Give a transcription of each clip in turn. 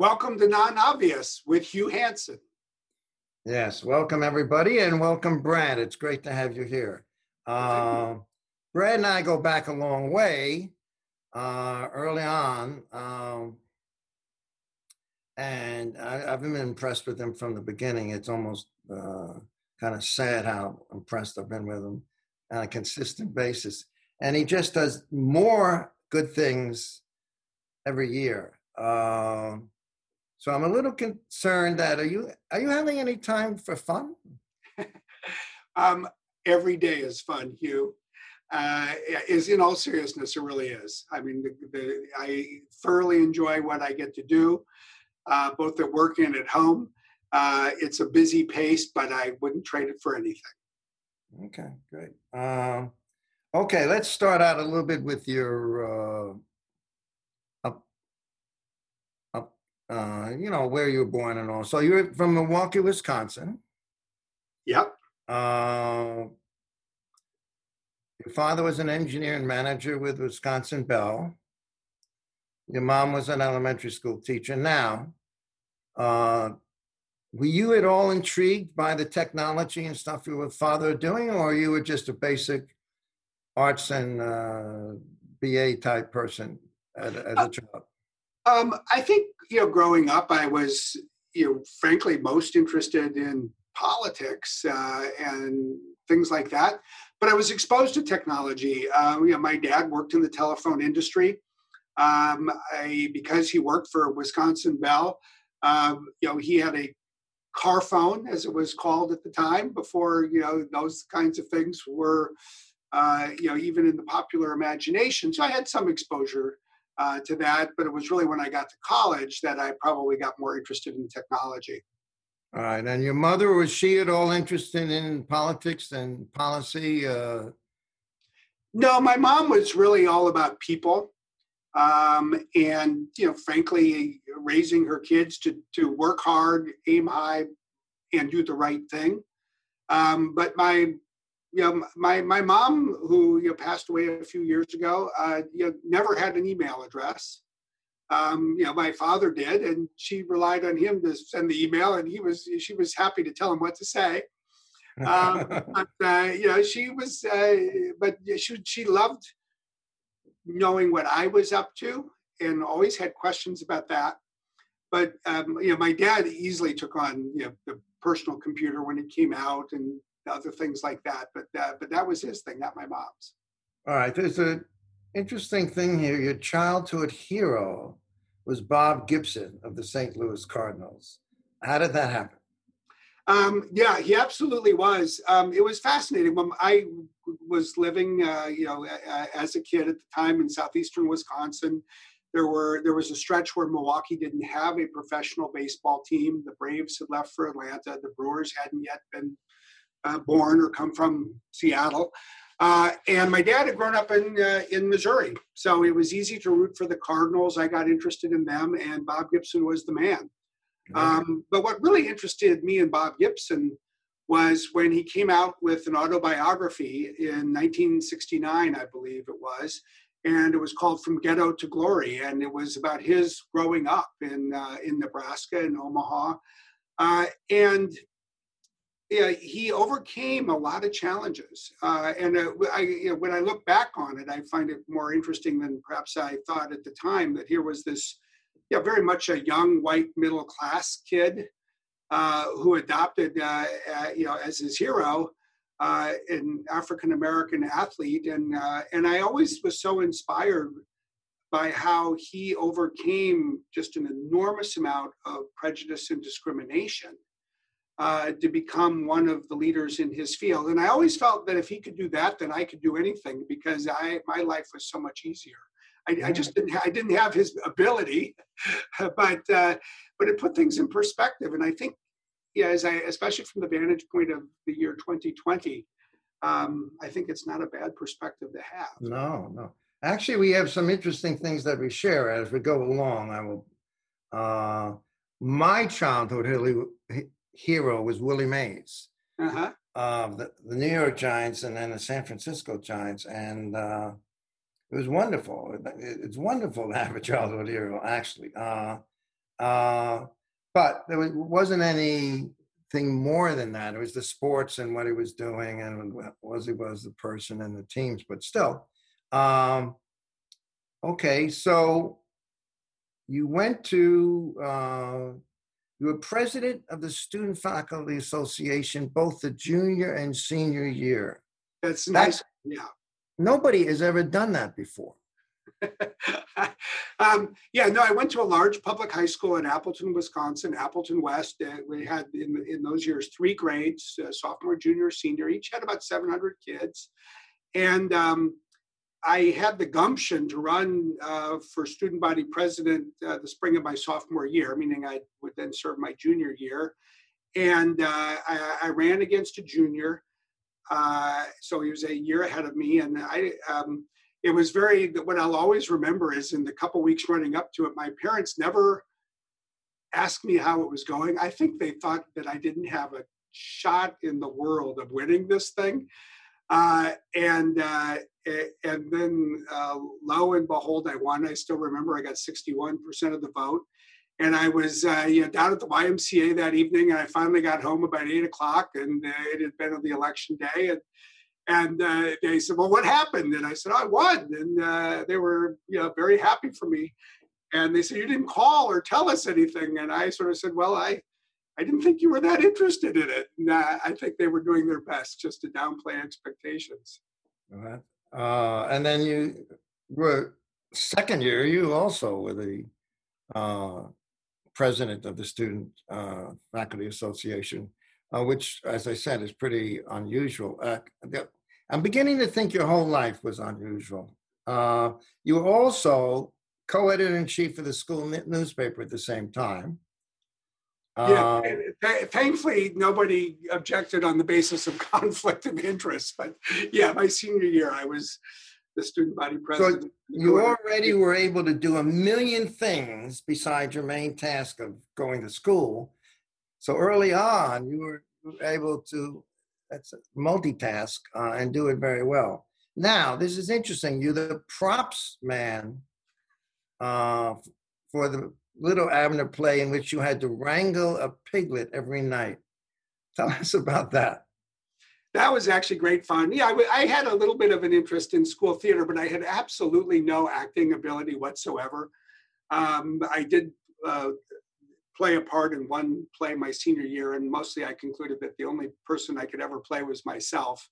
Welcome to Non Obvious with Hugh Hansen. Yes, welcome everybody, and welcome Brad. It's great to have you here. Uh, Brad and I go back a long way. Uh, early on, um, and I, have been impressed with him from the beginning. It's almost uh, kind of sad how impressed I've been with him on a consistent basis, and he just does more good things every year. Uh, so I'm a little concerned that are you are you having any time for fun? um, every day is fun, Hugh. Uh, is in all seriousness, it really is. I mean, the, the, I thoroughly enjoy what I get to do, uh, both at work and at home. Uh, it's a busy pace, but I wouldn't trade it for anything. Okay, great. Um, okay, let's start out a little bit with your uh, you know, where you were born and all. So you're from Milwaukee, Wisconsin. Yep. Uh, your father was an engineer and manager with Wisconsin Bell. Your mom was an elementary school teacher. Now, uh, were you at all intrigued by the technology and stuff your father doing, or you were just a basic arts and uh, BA type person as, as a uh, child? Um, I think you know, growing up, I was you know, frankly, most interested in politics uh, and things like that. But I was exposed to technology. Uh, you know, my dad worked in the telephone industry. Um, I, because he worked for Wisconsin Bell, um, you know, he had a car phone, as it was called at the time, before you know those kinds of things were, uh, you know, even in the popular imagination. So I had some exposure uh, to that. But it was really when I got to college that I probably got more interested in technology. All right. And your mother, was she at all interested in politics and policy? Uh... No, my mom was really all about people. Um, and, you know, frankly, raising her kids to, to work hard, aim high, and do the right thing. Um, but my you know, my my mom, who you know, passed away a few years ago, uh, you know, never had an email address. Um, you know, my father did, and she relied on him to send the email, and he was she was happy to tell him what to say. Um, but uh, you know, she was, uh, but she she loved knowing what I was up to, and always had questions about that. But um, you know, my dad easily took on you know the personal computer when it came out, and other things like that. But uh, but that was his thing, not my mom's. All right, there's an interesting thing here. Your childhood hero was Bob Gibson of the St. Louis Cardinals. How did that happen? Um, yeah, he absolutely was. Um, it was fascinating. When I was living, uh, you know, as a kid at the time in southeastern Wisconsin, there were there was a stretch where Milwaukee didn't have a professional baseball team. The Braves had left for Atlanta. The Brewers hadn't yet been uh, born or come from Seattle. Uh, and my dad had grown up in uh, in Missouri, so it was easy to root for the Cardinals. I got interested in them, and Bob Gibson was the man. Um, but what really interested me in Bob Gibson was when he came out with an autobiography in 1969, I believe it was, and it was called From Ghetto to Glory, and it was about his growing up in uh, in Nebraska in Omaha, uh, and yeah, he overcame a lot of challenges. Uh, and uh, I, you know, when I look back on it, I find it more interesting than perhaps I thought at the time that here was this, yeah, very much a young white middle class kid uh, who adopted, uh, uh, you know, as his hero, uh, an African American athlete, and and I always was so inspired by how he overcame just an enormous amount of prejudice and discrimination uh, to become one of the leaders in his field. And I always felt that if he could do that, then I could do anything because I my life was so much easier. I, I just didn't I didn't have his ability, but uh, but it put things in perspective. And I think, yeah, as I especially from the vantage point of the year 2020, um, I think it's not a bad perspective to have. No, no. Actually, we have some interesting things that we share as we go along. I will. Uh, my childhood hero was Willie Mays uh-huh. of the, the New York Giants and then the San Francisco Giants. And uh, it was wonderful. It's wonderful to have a childhood hero, actually. Uh, Uh, but there wasn't anything more than that. It was the sports and what he was doing and was he was the person and the teams. But still, um, okay. So you went to uh, you were president of the Student Faculty Association both the junior and senior year. That's nice. yeah. Nobody has ever done that before. um, yeah, no, I went to a large public high school in Appleton, Wisconsin, Appleton West. Uh, we had in, in those years three grades, uh, sophomore, junior, senior, each had about 700 kids. And um, I had the gumption to run uh, for student body president uh, the spring of my sophomore year, meaning I would then serve my junior year. And uh, I, I, ran against a junior. Uh, so he was a year ahead of me. And I, um, it was very, what I'll always remember is in the couple weeks running up to it, my parents never asked me how it was going. I think they thought that I didn't have a shot in the world of winning this thing. Uh, and uh, and then uh, lo and behold, I won. I still remember I got 61% of the vote. And I was uh, you know, down at the YMCA that evening, and I finally got home about eight o'clock, and uh, it had been the election day. And, and uh, they said, "Well, what happened?" And I said, "I won," and they were you know very happy for me. And they said, "You didn't call or tell us anything." And I sort of said, "Well, I I didn't think you were that interested in it. And, uh, I think they were doing their best just to downplay expectations. Uh, and then you were second year, you also were the uh, president of the Student uh, Faculty Association, uh, which, as I said, is pretty unusual. Uh, I'm beginning to think your whole life was unusual. you were also co-editor in chief of the school newspaper at the same time yeah, uh, thankfully nobody objected on the basis of conflict of interest. But yeah, my senior year, I was the student body president. So you already were able to do a million things besides your main task of going to school. So early on, you were able to that's multitask uh, and do it very well. Now, this is interesting. You're the props man uh, for the Li'l Abner play in which you had to wrangle a piglet every night. Tell us about that. That was actually great fun. Yeah, I, I had a little bit of an interest in school theater, but I had absolutely no acting ability whatsoever. Um, I did uh, play a part in one play my senior year, and mostly I concluded that the only person I could ever play was myself.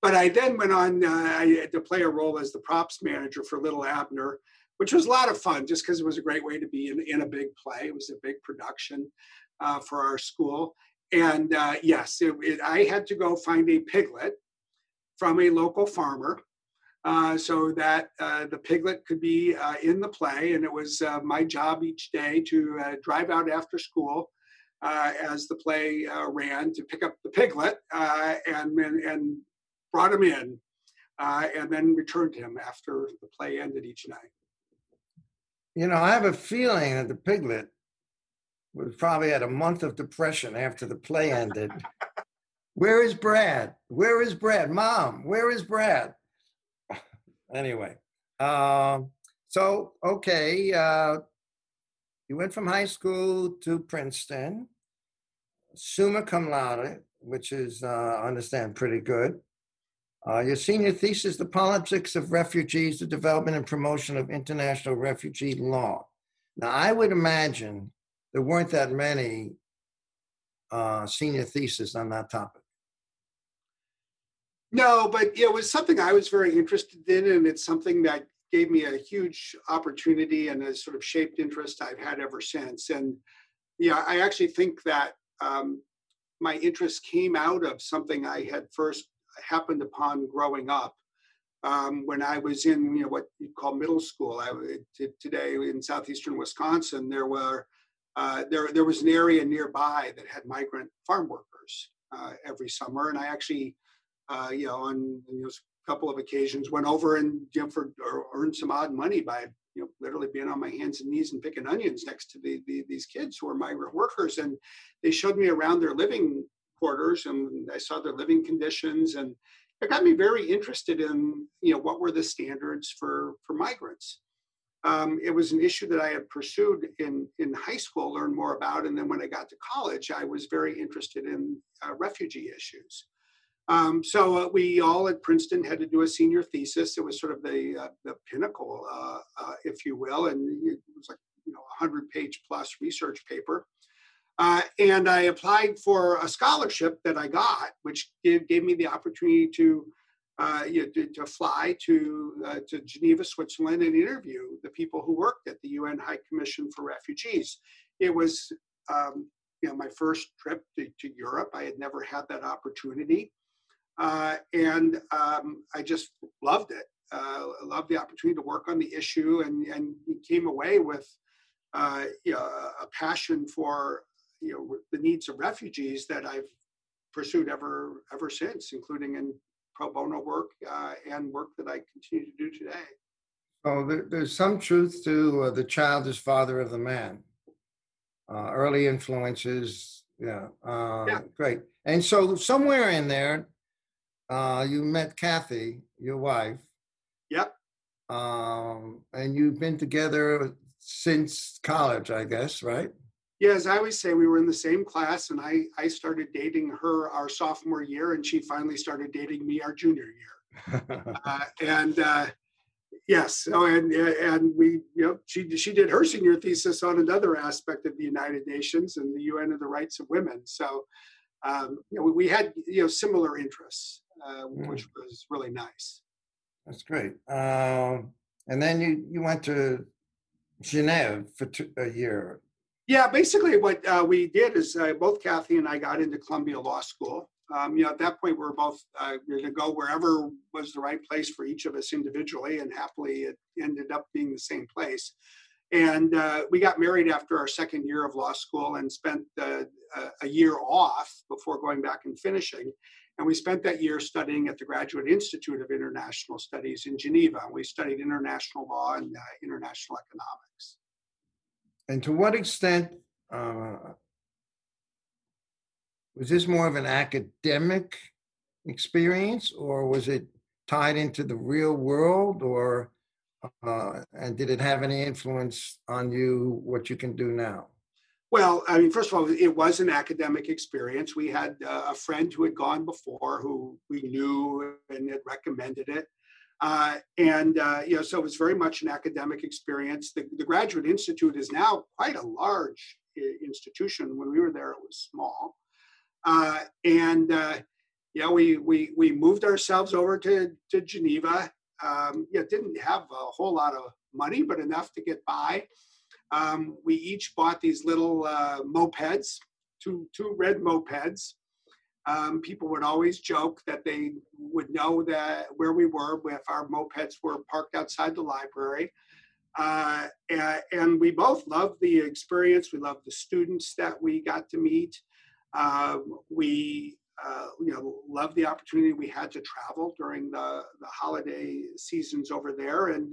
But I then went on uh, to play a role as the props manager for Little Abner, which was a lot of fun just because it was a great way to be in, in a big play. It was a big production uh, for our school. And uh, yes, it, it, I had to go find a piglet from a local farmer uh, so that uh, the piglet could be uh, in the play. And it was uh, my job each day to drive out after school as the play ran to pick up the piglet and, and, and brought him in and then returned him after the play ended each night. You know, I have a feeling that the piglet was probably had a month of depression after the play ended. where is Brad? Where is Brad? Mom, where is Brad? anyway, uh, so okay, uh, you went from high school to Princeton, summa cum laude, which is, uh, I understand, pretty good. Uh, your senior thesis, The Politics of Refugees, the Development and Promotion of International Refugee Law. Now, I would imagine there weren't that many uh, senior theses on that topic. No, but it was something I was very interested in, and it's something that gave me a huge opportunity and a sort of shaped interest I've had ever since. And yeah, I actually think that um, my interest came out of something I had first happened upon growing up. Um, when I was in you know what you call middle school, I today in southeastern Wisconsin, there were uh, there there was an area nearby that had migrant farm workers uh, every summer, and I actually uh, you know on you know, a couple of occasions went over and you know, for or earned some odd money by you know literally being on my hands and knees and picking onions next to the, the, these kids who were migrant workers, and they showed me around their living quarters and I saw their living conditions and it got me very interested in you know what were the standards for for migrants. um, it was an issue that I had pursued in, in high school, learned more about. And then when I got to college, I was very interested in uh, refugee issues. Um, so uh, we all at Princeton had to do a senior thesis. It was sort of the, uh, the pinnacle, uh, uh, if you will. And it was like, you know, a 100 page plus research paper. Uh, and I applied for a scholarship that I got, which gave, gave me the opportunity to uh, you know, to, to, fly to uh, to Geneva, Switzerland, and interview the people who worked at the UN High Commission for Refugees. It was um, you know my first trip to, to, Europe. I had never had that opportunity, uh, and um, I just loved it. Uh, loved the opportunity to work on the issue, and and came away with uh, you know, a passion for you know the needs of refugees that I've pursued ever ever since, including in pro bono work uh, and work that I continue to do today. Oh, there, there's some truth to uh, the child is father of the man. Uh, early influences, yeah, uh, yeah, great. And so somewhere in there, uh, you met Kathy, your wife. Yep. Um, and you've been together since college, I guess, right? Yeah, as I always say, we were in the same class, and I I started dating her our sophomore year, and she finally started dating me our junior year. uh, and uh, yes, oh, and and we you know she she did her senior thesis on another aspect of the United Nations and the UN and the rights of women. So um, you know, we had you know similar interests, uh, mm. which was really nice. That's great. Um, and then you you went to Geneva for two, a year. Yeah, basically what uh, we did is uh, both Kathy and I got into Columbia Law School. Um, you know, at that point, we were both uh, going to go wherever was the right place for each of us individually, and happily, it ended up being the same place. And uh, we got married after our second year of law school and spent uh, a year off before going back and finishing. And we spent that year studying at the Graduate Institute of International Studies in Geneva. We studied international law and uh, international economics. And to what extent uh, was this more of an academic experience, or was it tied into the real world, or uh, and did it have any influence on you what you can do now? Well, I mean, first of all, it was an academic experience. We had uh, a friend who had gone before who we knew and had recommended it. Uh, and uh, you know, so it was very much an academic experience. The, the Graduate Institute is now quite a large institution. When we were there, it was small. Uh, and uh, yeah, we we we moved ourselves over to to Geneva. Um, yeah, didn't have a whole lot of money, but enough to get by. Um, we each bought these little uh, mopeds, two two red mopeds, um, people would always joke that they would know that where we were if our mopeds were parked outside the library. Uh, and, we both loved the experience. We loved the students that we got to meet. Um, we, uh, you know, loved the opportunity we had to travel during the, the holiday seasons over there. And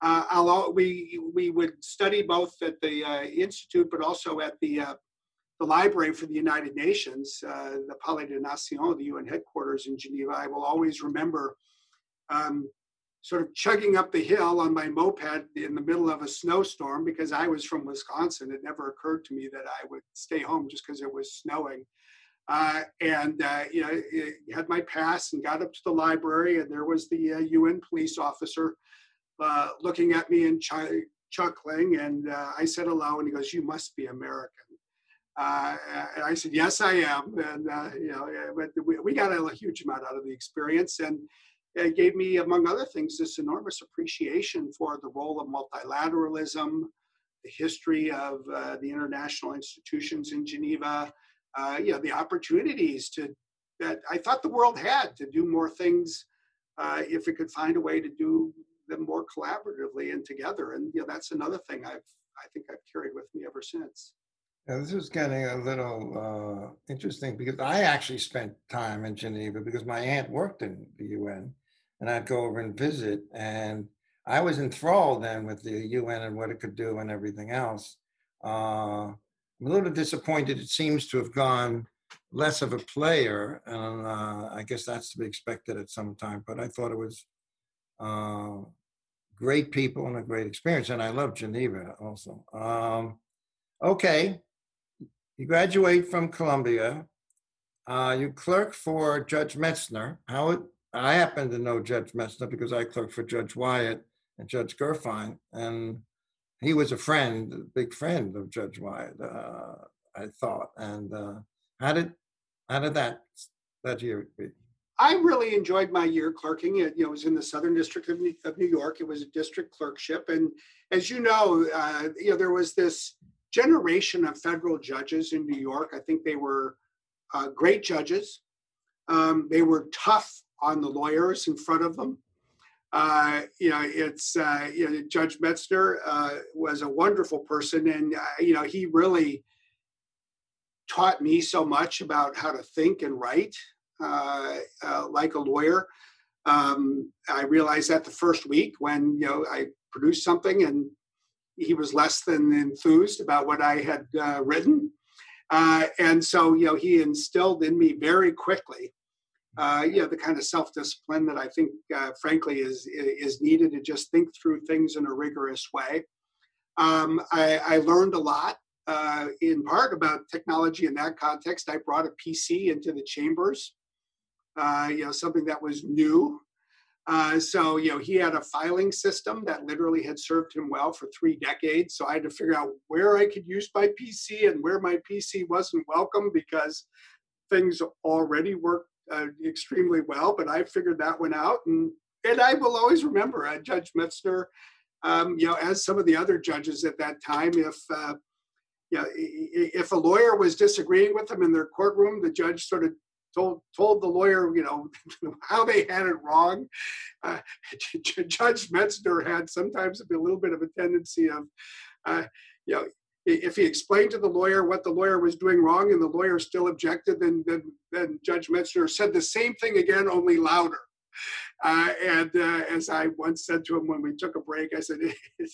uh, we we would study both at the uh, institute, but also at the uh, the Library for the United Nations, uh, the Palais des Nations, the UN headquarters in Geneva, I will always remember um, sort of chugging up the hill on my moped in the middle of a snowstorm because I was from Wisconsin. It never occurred to me that I would stay home just because it was snowing. Uh, and uh, you know, had my pass and got up to the library, and there was the UN uh, police officer uh, looking at me and ch- chuckling. And uh, I said hello, and he goes, "You must be American." Uh, and I said, yes, I am. And, uh, you know, but we, we got a huge amount out of the experience. And it gave me, among other things, this enormous appreciation for the role of multilateralism, the history of uh, the international institutions in Geneva, uh, you know, the opportunities to that I thought the world had to do more things uh, if it could find a way to do them more collaboratively and together. And you know, that's another thing I've I think I've carried with me ever since. Yeah, this is getting a little uh, interesting because I actually spent time in Geneva because my aunt worked in the UN, and I'd go over and visit, and I was enthralled then with the UN and what it could do and everything else. Uh, I'm a little disappointed. It seems to have gone less of a player, and uh, I guess that's to be expected at some time. But I thought it was uh, great people and a great experience. And I love Geneva also. Um, okay. You graduate from Columbia. Uh, you clerk for Judge Metzner. How I happen to know Judge Metzner because I clerked for Judge Wyatt and Judge Gurfein, and he was a friend, a big friend of Judge Wyatt. Uh, I thought. And uh, how did how did that that year be? I really enjoyed my year clerking. It, you know, it was in the Southern District of New, of New York. It was a district clerkship, and as you know, uh, you know there was this generation of federal judges in New York. I think they were uh, great judges. Um, they were tough on the lawyers in front of them. Uh, you know, it's uh, you know, Judge Metzner uh, was a wonderful person, and uh, you know, he really taught me so much about how to think and write uh, like a lawyer. Um, I realized that the first week when you know I produced something and he was less than enthused about what I had uh, written, uh, and so you know he instilled in me very quickly, uh, you know, the kind of self-discipline that I think, uh, frankly, is is needed to just think through things in a rigorous way. Um, I, I learned a lot uh, in part about technology in that context. I brought a PC into the chambers, uh, you know, something that was new. Uh, so, you know, he had a filing system that literally had served him well for three decades. So I had to figure out where I could use my PC and where my PC wasn't welcome because things already worked uh, extremely well. But I figured that one out. And, and I will always remember uh, Judge Metzner, um, you know, as some of the other judges at that time, if uh, yeah, if a lawyer was disagreeing with them in their courtroom, the judge sort of told told the lawyer, you know, how they had it wrong. Uh, judge Metzner had sometimes a little bit of a tendency of, uh, you know, if he explained to the lawyer what the lawyer was doing wrong and the lawyer still objected, then then, then Judge Metzner said the same thing again, only louder. Uh, and uh, as I once said to him when we took a break, I said,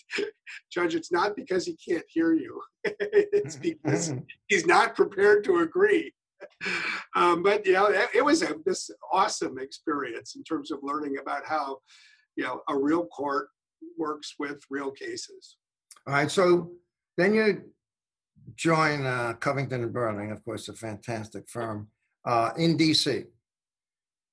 Judge, it's not because he can't hear you, it's because he's not prepared to agree. Um, but you know, it, it was a, this awesome experience in terms of learning about how you know a real court works with real cases. All right, so then you join uh, Covington and Burling, of course, a fantastic firm uh, in DC.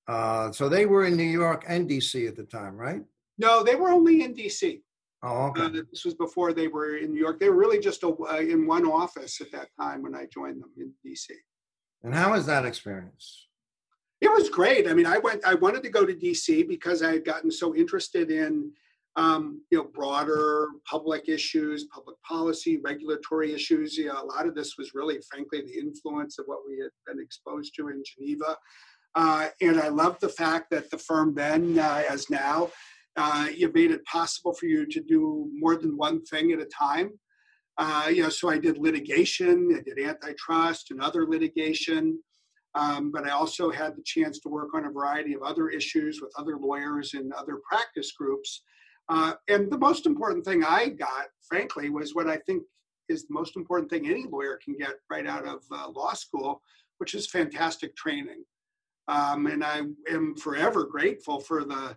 Uh, so they were in New York and DC at the time, right? No, they were only in DC. Oh, okay. Uh, this was before they were in New York. They were really just a, uh, in one office at that time when I joined them in DC. And how was that experience? It was great. I mean, I went. I wanted to go to DC because I had gotten so interested in, um, you know, broader public issues, public policy, regulatory issues. You know, a lot of this was really, frankly, the influence of what we had been exposed to in Geneva. Uh, and I love the fact that the firm then, uh, as now, uh, you made it possible for you to do more than one thing at a time. Uh, you know, so I did litigation, I did antitrust and other litigation, um, but I also had the chance to work on a variety of other issues with other lawyers and other practice groups. Uh, and the most important thing I got, frankly, was what I think is the most important thing any lawyer can get right out of uh, law school, which is fantastic training. Um, and I am forever grateful for the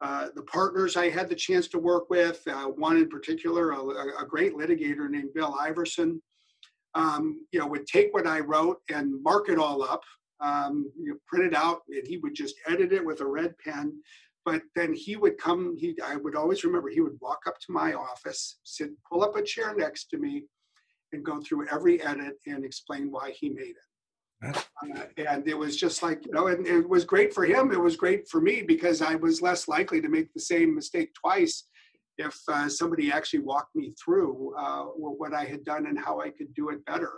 uh, the partners I had the chance to work with. Uh, one in particular, a, a, great litigator named Bill Iverson, um, you know, would take what I wrote and mark it all up, um, you know, print it out, and he would just edit it with a red pen. But then he would come. He, I would always remember, he would walk up to my office, sit, pull up a chair next to me, and go through every edit and explain why he made it. Uh, and it was just like you know and it was great for him it was great for me because i was less likely to make the same mistake twice if uh, somebody actually walked me through uh, what i had done and how i could do it better.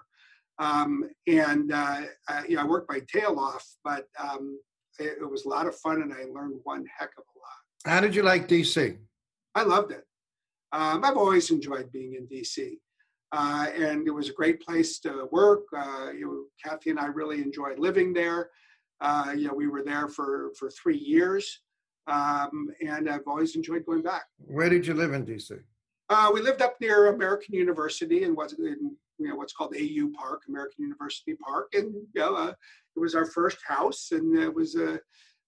Um, and uh, I, you know, I worked my tail off but um, it, it, was a lot of fun and i learned one heck of a lot. How did you like dc i loved it. Um, i've always enjoyed being in dc uh, and it was a great place to work. Uh, you know, Kathy and I really enjoyed living there. Uh, you know, we were there for for three years, um, and I've always enjoyed going back. Where did you live in DC? Uh, we lived up near American University and what's in, you know what's called AU Park, American University Park, and you know, uh, it was our first house, and it was a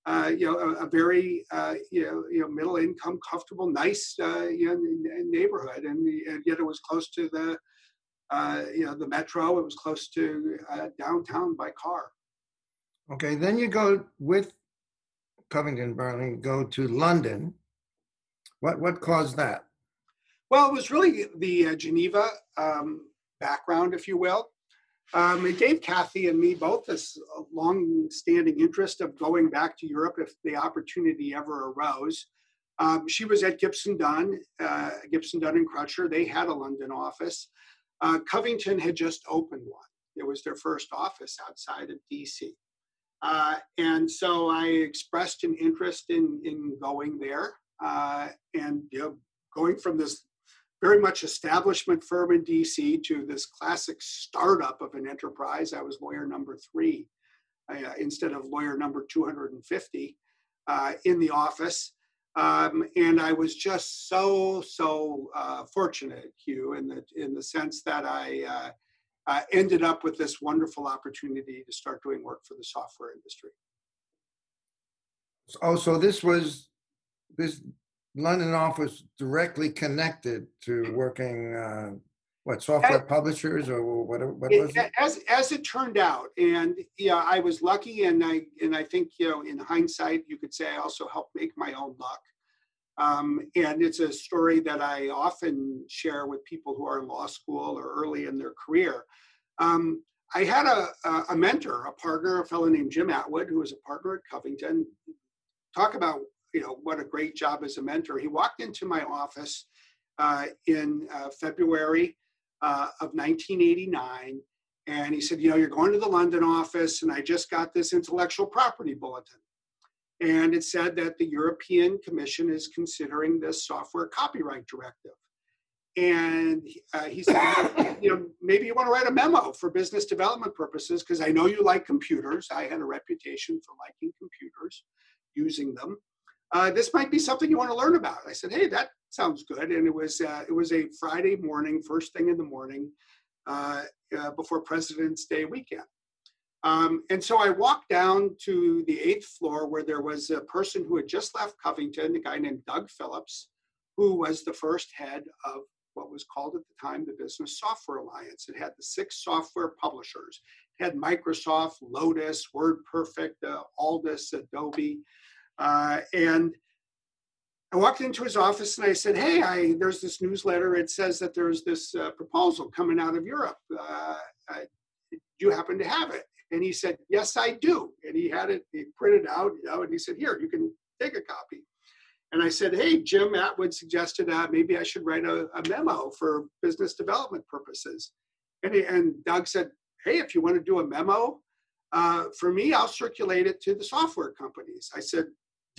uh, you know, a, a very, uh, you know, you know, middle income, comfortable, nice, uh, you know, neighborhood, and, and, yet it was close to the, uh, you know, the metro. It was close to uh, downtown by car. Okay, then you go with Covington Burling, go to London. What what caused that? Well, it was really the uh, Geneva um, background, if you will. Um, it gave Kathy and me both this long-standing interest of going back to Europe if the opportunity ever arose. Um, she was at Gibson Dunn, uh, Gibson Dunn and Crutcher. They had a London office. Uh, Covington had just opened one. It was their first office outside of DC. Uh, and so I expressed an interest in, in going there uh, and you know, going from this very much establishment firm in DC to this classic startup of an enterprise. I was lawyer number three uh, instead of lawyer number 250 uh, in the office. Um, and I was just so, so uh, fortunate, Hugh, in the, in the sense that I uh, uh, ended up with this wonderful opportunity to start doing work for the software industry. Oh, so this was this London office directly connected to working uh, what software as, publishers or what, what was it? As as it turned out, and yeah, I was lucky, and I and I think you know in hindsight you could say I also helped make my own luck. Um, and it's a story that I often share with people who are in law school or early in their career. Um, I had a, a, mentor, a partner, a fellow named Jim Atwood, who was a partner at Covington. Talk about you know what a great job as a mentor. He walked into my office uh, in uh, February uh, of 1989, and he said, "You know, you're going to the London office, and I just got this intellectual property bulletin." And it said that the European Commission is considering this software copyright directive. And uh, he said, you know, maybe you want to write a memo for business development purposes because I know you like computers. I had a reputation for liking computers, using them. Uh, this might be something you want to learn about. I said, hey, that sounds good. And it was uh, it was a Friday morning, first thing in the morning, uh, uh before President's Day weekend. Um, and so I walked down to the eighth floor where there was a person who had just left Covington, a guy named Doug Phillips, who was the first head of what was called at the time the Business Software Alliance. It had the six software publishers. It had Microsoft, Lotus, WordPerfect, uh, Aldus, Adobe. Uh, and I walked into his office and I said, "Hey, I, there's this newsletter. It says that there's this uh, proposal coming out of Europe. Uh, do you happen to have it?" And he said, Yes, I do. And he had it, he printed out, you know, and he said, Here, you can take a copy. And I said, Hey, Jim Atwood suggested uh, maybe I should write a, a, memo for business development purposes. And, he, and Doug said, Hey, if you want to do a memo uh, for me, I'll circulate it to the software companies. I said,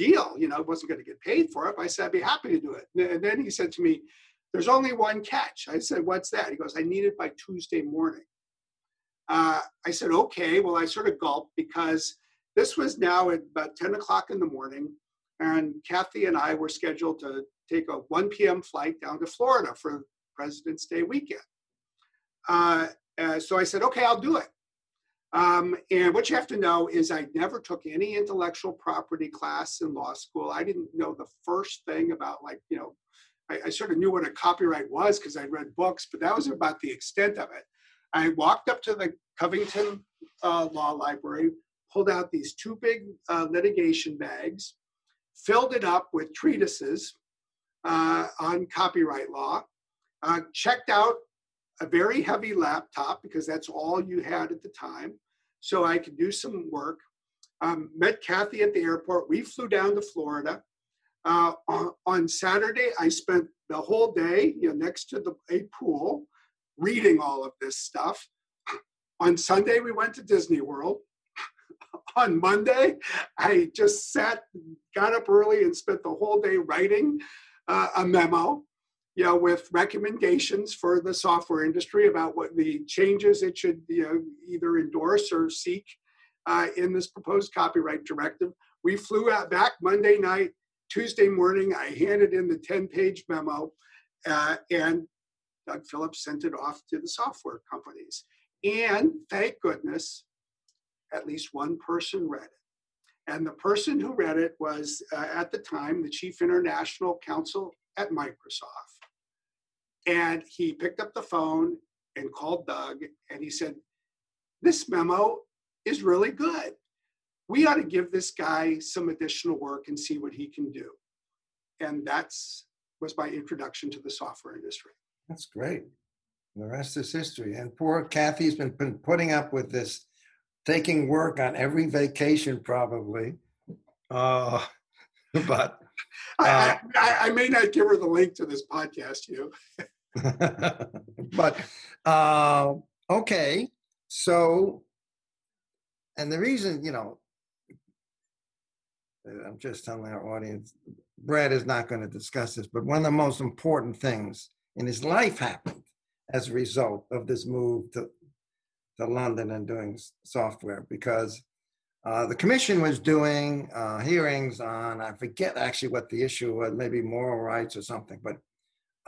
Deal. You know, I wasn't going to get paid for it. But I said, I'd be happy to do it. And then he said to me, There's only one catch. I said, What's that? He goes, I need it by Tuesday morning uh, I said, okay. Well, I sort of gulped because this was now at about 10 o'clock in the morning. And Kathy and I were scheduled to take a 1 p.m. flight down to Florida for President's Day weekend. Uh, uh, so I said, okay, I'll do it. Um, and what you have to know is I never took any intellectual property class in law school. I didn't know the first thing about like, you know, I, I sort of knew what a copyright was because I read books, but that was about the extent of it. I walked up to the Covington uh, Law Library, pulled out these two big uh, litigation bags, filled it up with treatises uh, on copyright law, uh, checked out a very heavy laptop because that's all you had at the time, so I could do some work. Um, met Kathy at the airport. We flew down to Florida. Uh, on, on, Saturday, I spent the whole day you know, next to the, a pool reading all of this stuff. On Sunday, we went to Disney World. On Monday, I just sat, got up early, and spent the whole day writing uh, a memo, you know, with recommendations for the software industry about what the changes it should, you know, either endorse or seek uh, in this proposed copyright directive. We flew out back Monday night. Tuesday morning, I handed in the 10 page memo, uh, and Doug Phillips sent it off to the software companies. And thank goodness, at least one person read it. And the person who read it was, uh, at the time, the chief international counsel at Microsoft. And he picked up the phone and called Doug and he said, This memo is really good. We ought to give this guy some additional work and see what he can do. And that's was my introduction to the software industry. That's great. The rest is history. And poor Kathy's been, been putting up with this, taking work on every vacation probably. Uh, but I, I, I, may not give her the link to this podcast, you. but uh, okay, so, and the reason, you know, I'm just telling our audience, Brad is not going to discuss this, but one of the most important things in his life happened as a result of this move to, to London and doing software because uh, the commission was doing uh, hearings on, I forget actually what the issue was, maybe moral rights or something, but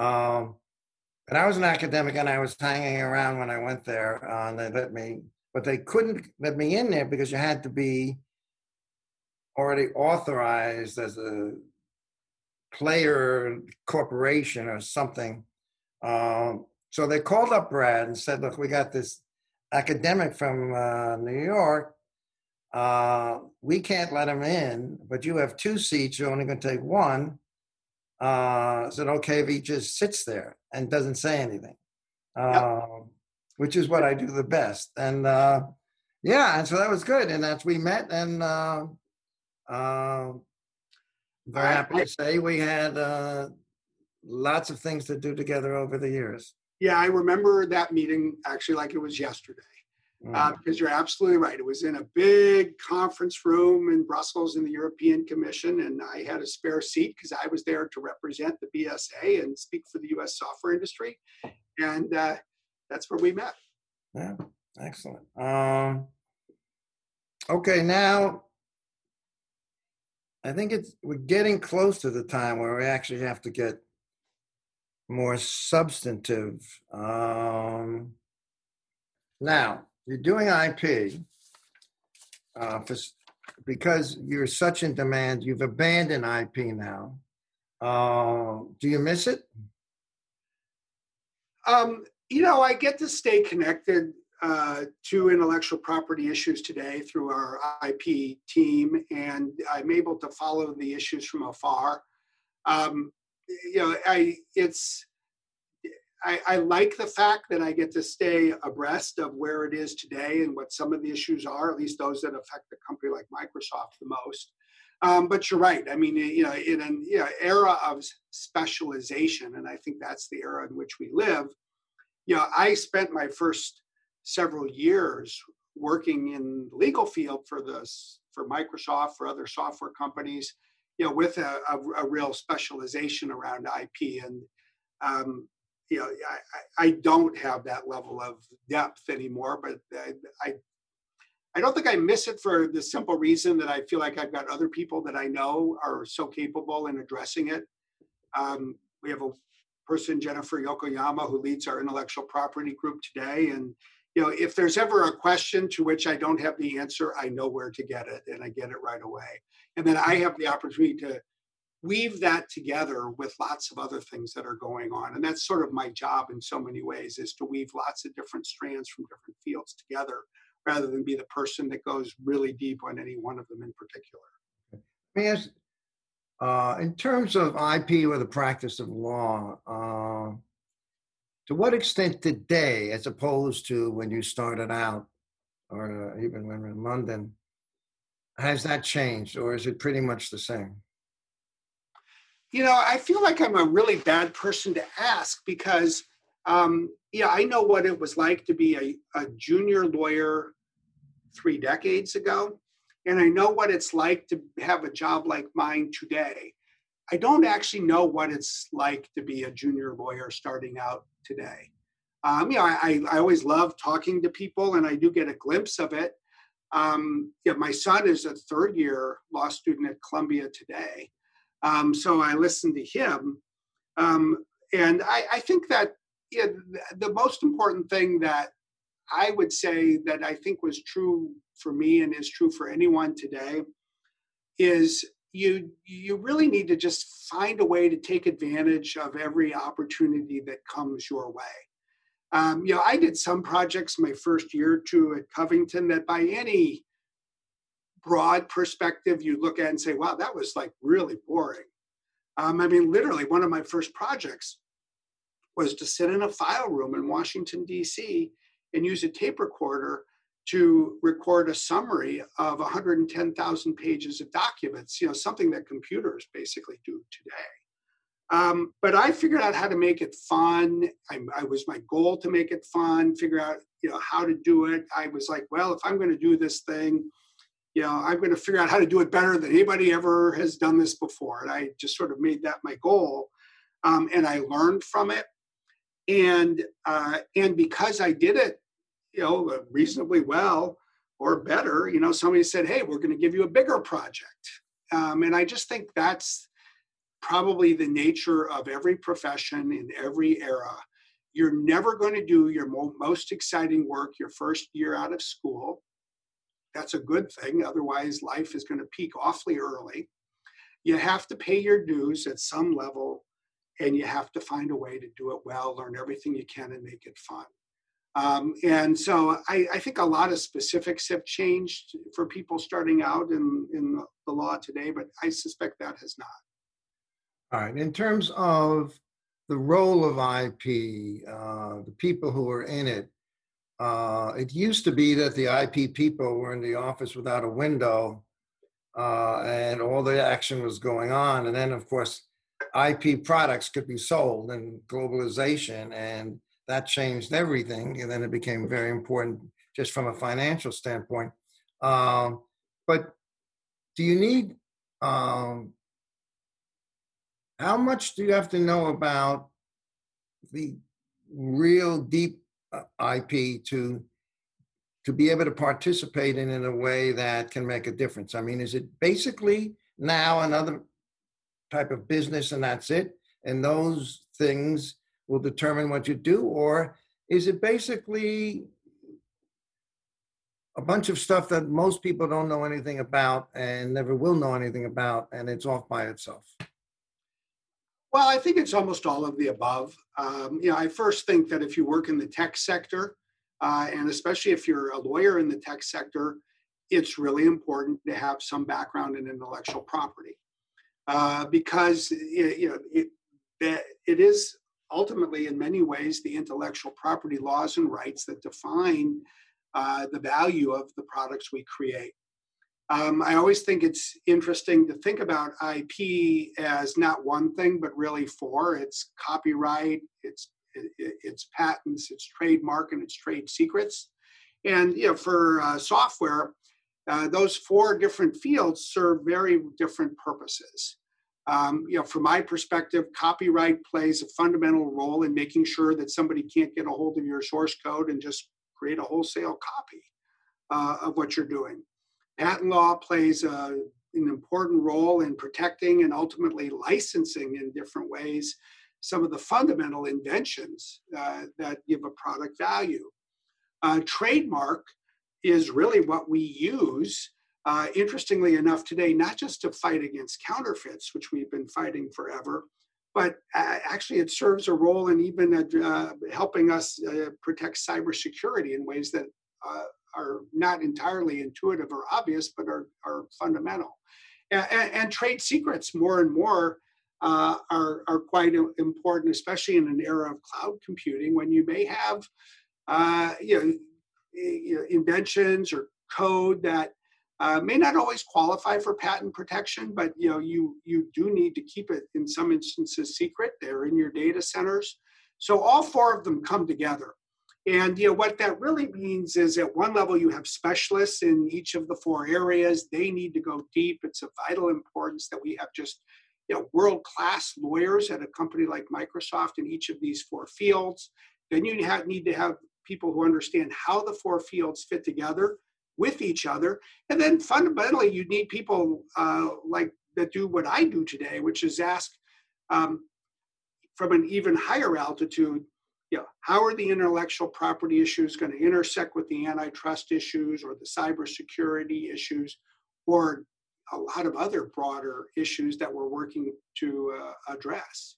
um, and I was an academic and I was hanging around when I went there. Uh, and they let me, but they couldn't let me in there because you had to be already authorized as a player corporation or something. Um, so they called up Brad and said, "Look, we got this academic from uh, New York. Uh, we can't let him in, but you have two seats. You're only going to take one." Uh, said, "Okay, if he just sits there and doesn't say anything," yep. Um, which is what I do the best. And uh, yeah, and so that was good. And that's we met and. Uh, uh, very happy to say we had uh, lots of things to do together over the years. Yeah, I remember that meeting actually like it was yesterday. Mm. Uh, because you're absolutely right. It was in a big conference room in Brussels in the European Commission, and I had a spare seat because I was there to represent the BSA and speak for the U.S. software industry, and uh, that's where we met. Yeah, excellent. Um, okay, now I think it's we're getting close to the time where we actually have to get more substantive. Um, now you're doing IP uh, for, because you're such in demand. You've abandoned IP now. Uh, do you miss it? Um, you know, I get to stay connected uh, to intellectual property issues today through our IP team, and I'm able to follow the issues from afar. Um, you know, I it's I, I, like the fact that I get to stay abreast of where it is today and what some of the issues are, at least those that affect a company like Microsoft the most. Um, but you're right. I mean, you know, in an you know, era of specialization, and I think that's the era in which we live. You know, I spent my first several years working in the legal field for this for Microsoft, for other software companies, you know, with a, a, a real specialization around IP. And um, you know, I, I don't have that level of depth anymore, but I, I I don't think I miss it for the simple reason that I feel like I've got other people that I know are so capable in addressing it. Um, we have a person, Jennifer Yokoyama, who leads our intellectual property group today, and you know, if there's ever a question to which I don't have the answer, I know where to get it and I get it right away. And then I have the opportunity to weave that together with lots of other things that are going on. And that's sort of my job in so many ways is to weave lots of different strands from different fields together rather than be the person that goes really deep on any one of them in particular. Let me ask, uh, in terms of IP or the practice of law, uh, to what extent today, as opposed to when you started out, or uh, even when we are in London, has that changed, or is it pretty much the same? You know, I feel like I'm a really bad person to ask because, um, yeah, I know what it was like to be a, a junior lawyer three decades ago, and I know what it's like to have a job like mine today. I don't actually know what it's like to be a junior lawyer starting out today. Um, you know, I, I always love talking to people, and I do get a glimpse of it. Um, yeah, my son is a third year law student at Columbia today, um, so I listened to him, um, and I, I, think that yeah, the most important thing that I would say that I think was true for me and is true for anyone today is you you really need to just find a way to take advantage of every opportunity that comes your way. Um, you know, I did some projects my first year or two at Covington that by any broad perspective you look at and say, wow, that was like really boring. Um, I mean, literally, one of my first projects was to sit in a file room in Washington, D.C., and use a tape recorder to record a summary of 110,000 pages of documents, you know, something that computers basically do today. Um, but I figured out how to make it fun. I, I, was my goal to make it fun, figure out, you know, how to do it. I was like, well, if I'm going to do this thing, you know, I'm going to figure out how to do it better than anybody ever has done this before. And I just sort of made that my goal. Um, and I learned from it. And uh, and because I did it, you know, reasonably well or better, you know, somebody said, "Hey, we're going to give you a bigger project." Um, and I just think that's probably the nature of every profession in every era. You're never going to do your mo- most exciting work your first year out of school that's a good thing. Otherwise, life is going to peak awfully early. You have to pay your dues at some level, and you have to find a way to do it well, learn everything you can, and make it fun. Um, and so I, I, think a lot of specifics have changed for people starting out in, in the law today, but I suspect that has not. All right. In terms of the role of IP, uh, the people who are in it, uh, it used to be that the IP people were in the office without a window uh, and all the action was going on. And then, of course, IP products could be sold and globalization, and that changed everything. And then it became very important just from a financial standpoint. Um, but do you need, um, how much do you have to know about the real deep Uh, IP to to be able to participate in in a way that can make a difference? I mean, is it basically now another type of business and that's it, and those things will determine what you do, or is it basically a bunch of stuff that most people don't know anything about and never will know anything about, and it's off by itself? Well, I think it's almost all of the above. Um, you know, I first think that if you work in the tech sector, uh, and especially if you're a lawyer in the tech sector, it's really important to have some background in intellectual property uh, because it, you know it, it is ultimately, in many ways, the intellectual property laws and rights that define uh, the value of the products we create. Um, I always think it's interesting to think about IP as not one thing, but really four. It's copyright, it's it's patents, it's trademark, and it's trade secrets. And you know, for uh, software, uh, those four different fields serve very different purposes. Um, you know, from my perspective, copyright plays a fundamental role in making sure that somebody can't get a hold of your source code and just create a wholesale copy uh, of what you're doing. Patent law plays a, an important role in protecting and ultimately licensing in different ways some of the fundamental inventions uh, that give a product value. Uh, trademark is really what we use, uh, interestingly enough, today, not just to fight against counterfeits, which we've been fighting forever, but uh, actually it serves a role in even uh, helping us uh, protect cybersecurity in ways that are not entirely intuitive or obvious, but are, are fundamental. And, and, trade secrets more and more uh, are, are quite important, especially in an era of cloud computing when you may have uh, you, know, you know, inventions or code that uh, may not always qualify for patent protection, but you know you you do need to keep it in some instances secret. They're in your data centers, so all four of them come together. And you know what that really means is at one level you have specialists in each of the four areas. They need to go deep. It's of vital importance that we have just you know world-class lawyers at a company like Microsoft in each of these four fields. Then you have, need to have people who understand how the four fields fit together with each other. And then fundamentally, you need people uh, like that do what I do today, which is ask um, from an even higher altitude you know, how are the intellectual property issues going to intersect with the antitrust issues or the cybersecurity issues? Or a lot of other broader issues that we're working to uh, address.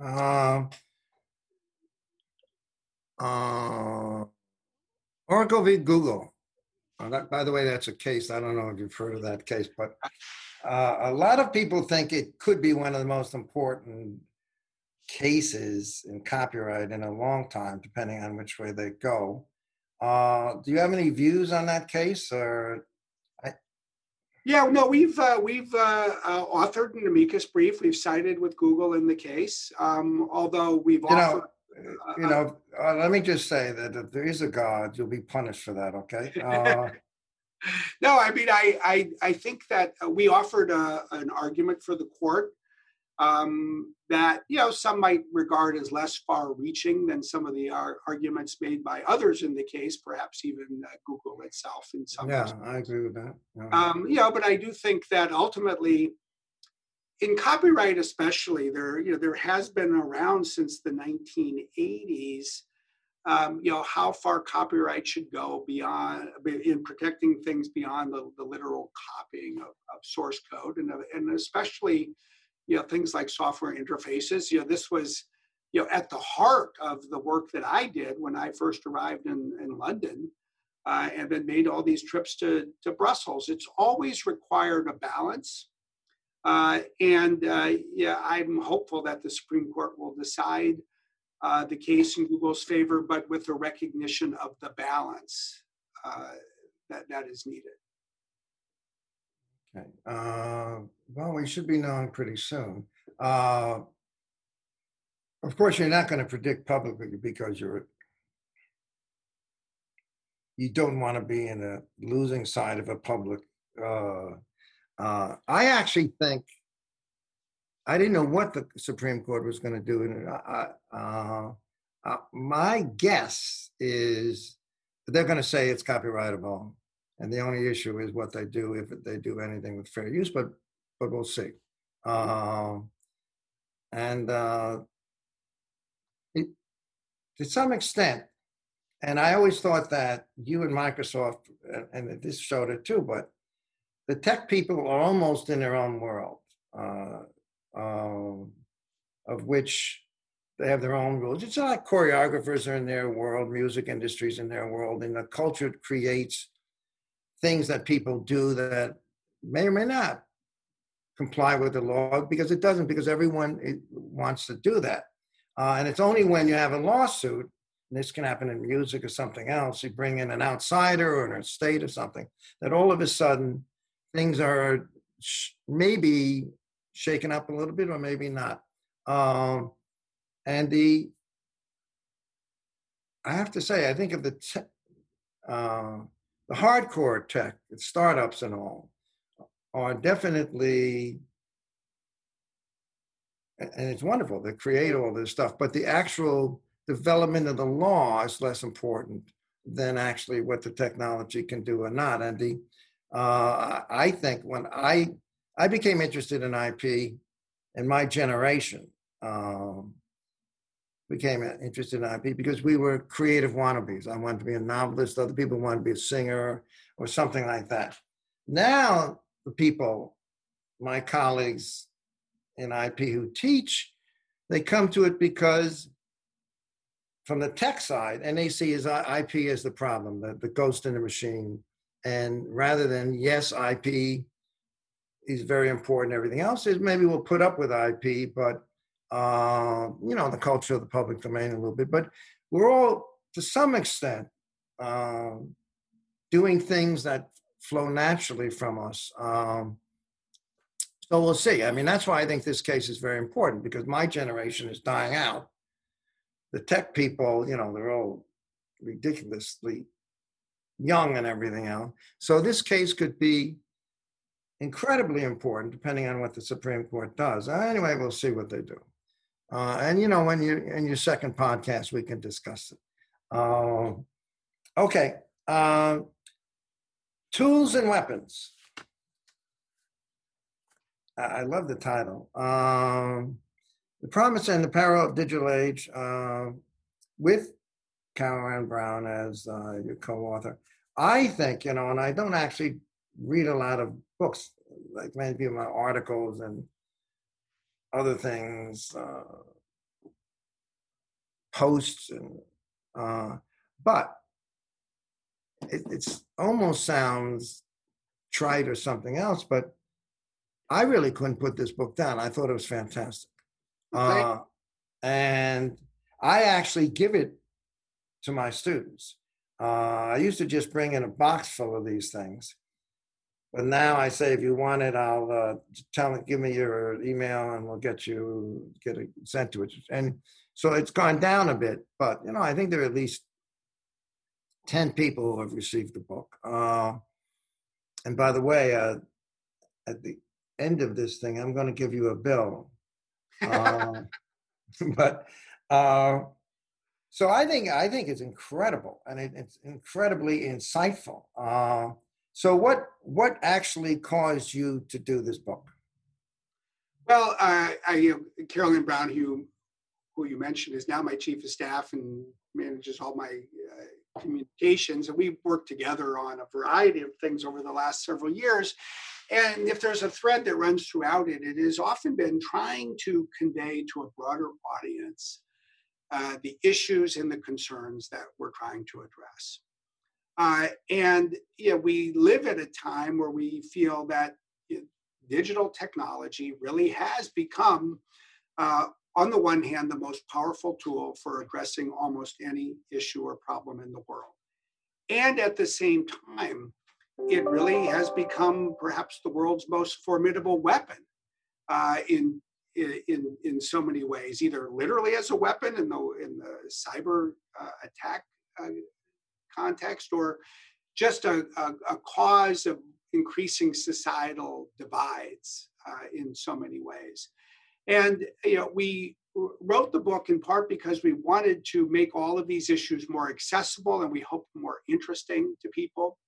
Um, uh, Oracle v. Google. That, by the way, that's a case. I don't know if you've heard of that case, but uh, a lot of people think it could be one of the most important cases in copyright in a long time, depending on which way they go. Uh, do you have any views on that case, or? Yeah, no, we've uh, we've uh, uh, authored an amicus brief. We've sided with Google in the case, um, although we've You offered. know, you know, uh, let me just say that if there is a God, you'll be punished for that, okay? Uh, No, I mean, I I, I think that uh, we offered a, an argument for the court um, that you know some might regard as less far-reaching than some of the ar- arguments made by others in the case, perhaps even uh, Google itself in some. Yeah. I agree with that. Yeah. Um, you know, but I do think that ultimately, in copyright especially, there you know there has been around since the 1980s. Um, you know how far copyright should go beyond in protecting things beyond the, the literal copying of, of source code, and and especially you know things like software interfaces. You know this was you know at the heart of the work that I did when I first arrived in in London uh, and then made all these trips to, to Brussels. It's always required a balance. Uh, and uh, yeah, I'm hopeful that the Supreme Court will decide uh, the case in Google's favor, but with the recognition of the balance uh, that, that is needed. Okay. Uh, well, we should be knowing pretty soon. Uh, of course, you're not going to predict publicly because you're you don't want to be in a losing side of a public. Uh, uh, I actually think I didn't know what the Supreme Court was going to do, and uh, uh, uh, my guess is they're going to say it's copyrightable, and the only issue is what they do if they do anything with fair use. But but we'll see. Um, and uh, it, to some extent, and I always thought that you and Microsoft, and- this showed it too, but the tech people are almost in their own world, uh, um, of which they have their own rules. It's like choreographers are in their world, music industries in their world, and the culture creates things that people do that may or may not comply with the law because it doesn't, because everyone eh, wants to do that. Uh, and it's only when you have a lawsuit and this can happen in music or something else, you bring in an outsider or an estate or something, that all of a sudden things are sh- maybe shaken up a little bit or maybe not. Um, and the, I have to say, I think of the, te- uh, the hardcore tech, startups and all, are definitely, and it's wonderful, they create all this stuff, but the actual development of the law is less important than actually what the technology can do or not. And the uh, I think when I I became interested in IP in my generation, um, became interested in IP because we were creative wannabes. I wanted to be a novelist. Other people wanted to be a singer or something like that. Now the people, my colleagues in IP who teach, they come to it because from the tech side, and they see as uh, IP as the problem, the, the ghost in the machine. And rather than yes, IP is very important, everything else is maybe we'll put up with IP, but uh, you know, the culture of the public domain a little bit. But we're all, to some extent, um, doing things that flow naturally from us. Um, so we'll see. I mean, that's why I think this case is very important because my generation is dying out the tech people, you know, they're all ridiculously young and everything else. So this case could be incredibly important depending on what the Supreme Court does. Uh, Anyway, we'll see what they do. Uh, and you know, when you in your second podcast, we can discuss it. Uh, okay. Uh, tools and weapons. I, I love the title. Um, the Promise and the peril of Digital Age uh, with Carol Ann Browne as uh, your co author. I think, you know, and I don't actually read a lot of books, like many my articles and other things, uh, posts, and uh, but it it's almost sounds trite or something else, but I really couldn't put this book down. I thought it was fantastic. Uh, and I actually give it to my students. Uh, I used to just bring in a box full of these things. But now I say, if you want it, I'll uh, tell it, give me your email and we'll get you get it sent to it. And so it's gone down a bit, but you know, I think there are at least ten people who have received the book. Uh, and by the way, uh, at the end of this thing, I'm going to give you a bill. Uh, but uh, so I think I think it's incredible, and it, it's incredibly insightful. So what what actually caused you to do this book? Well, uh, I, Carol Ann Browne, who who you mentioned, is now my chief of staff and manages all my uh, communications, and we've worked together on a variety of things over the last several years. And if there's a thread that runs throughout it, it has often been trying to convey to a broader audience uh, the issues and the concerns that we're trying to address. Uh, and yeah, we live at a time where we feel that digital technology really has become, uh, on the one hand, the most powerful tool for addressing almost any issue or problem in the world. And at the same time, it really has become perhaps the world's most formidable weapon uh, in, in, in so many ways, either literally as a weapon in the, in the cyber uh, attack uh, context or just a, a, a, cause of increasing societal divides uh, in so many ways. And you know, we wrote the book in part because we wanted to make all of these issues more accessible and we hope more interesting to people.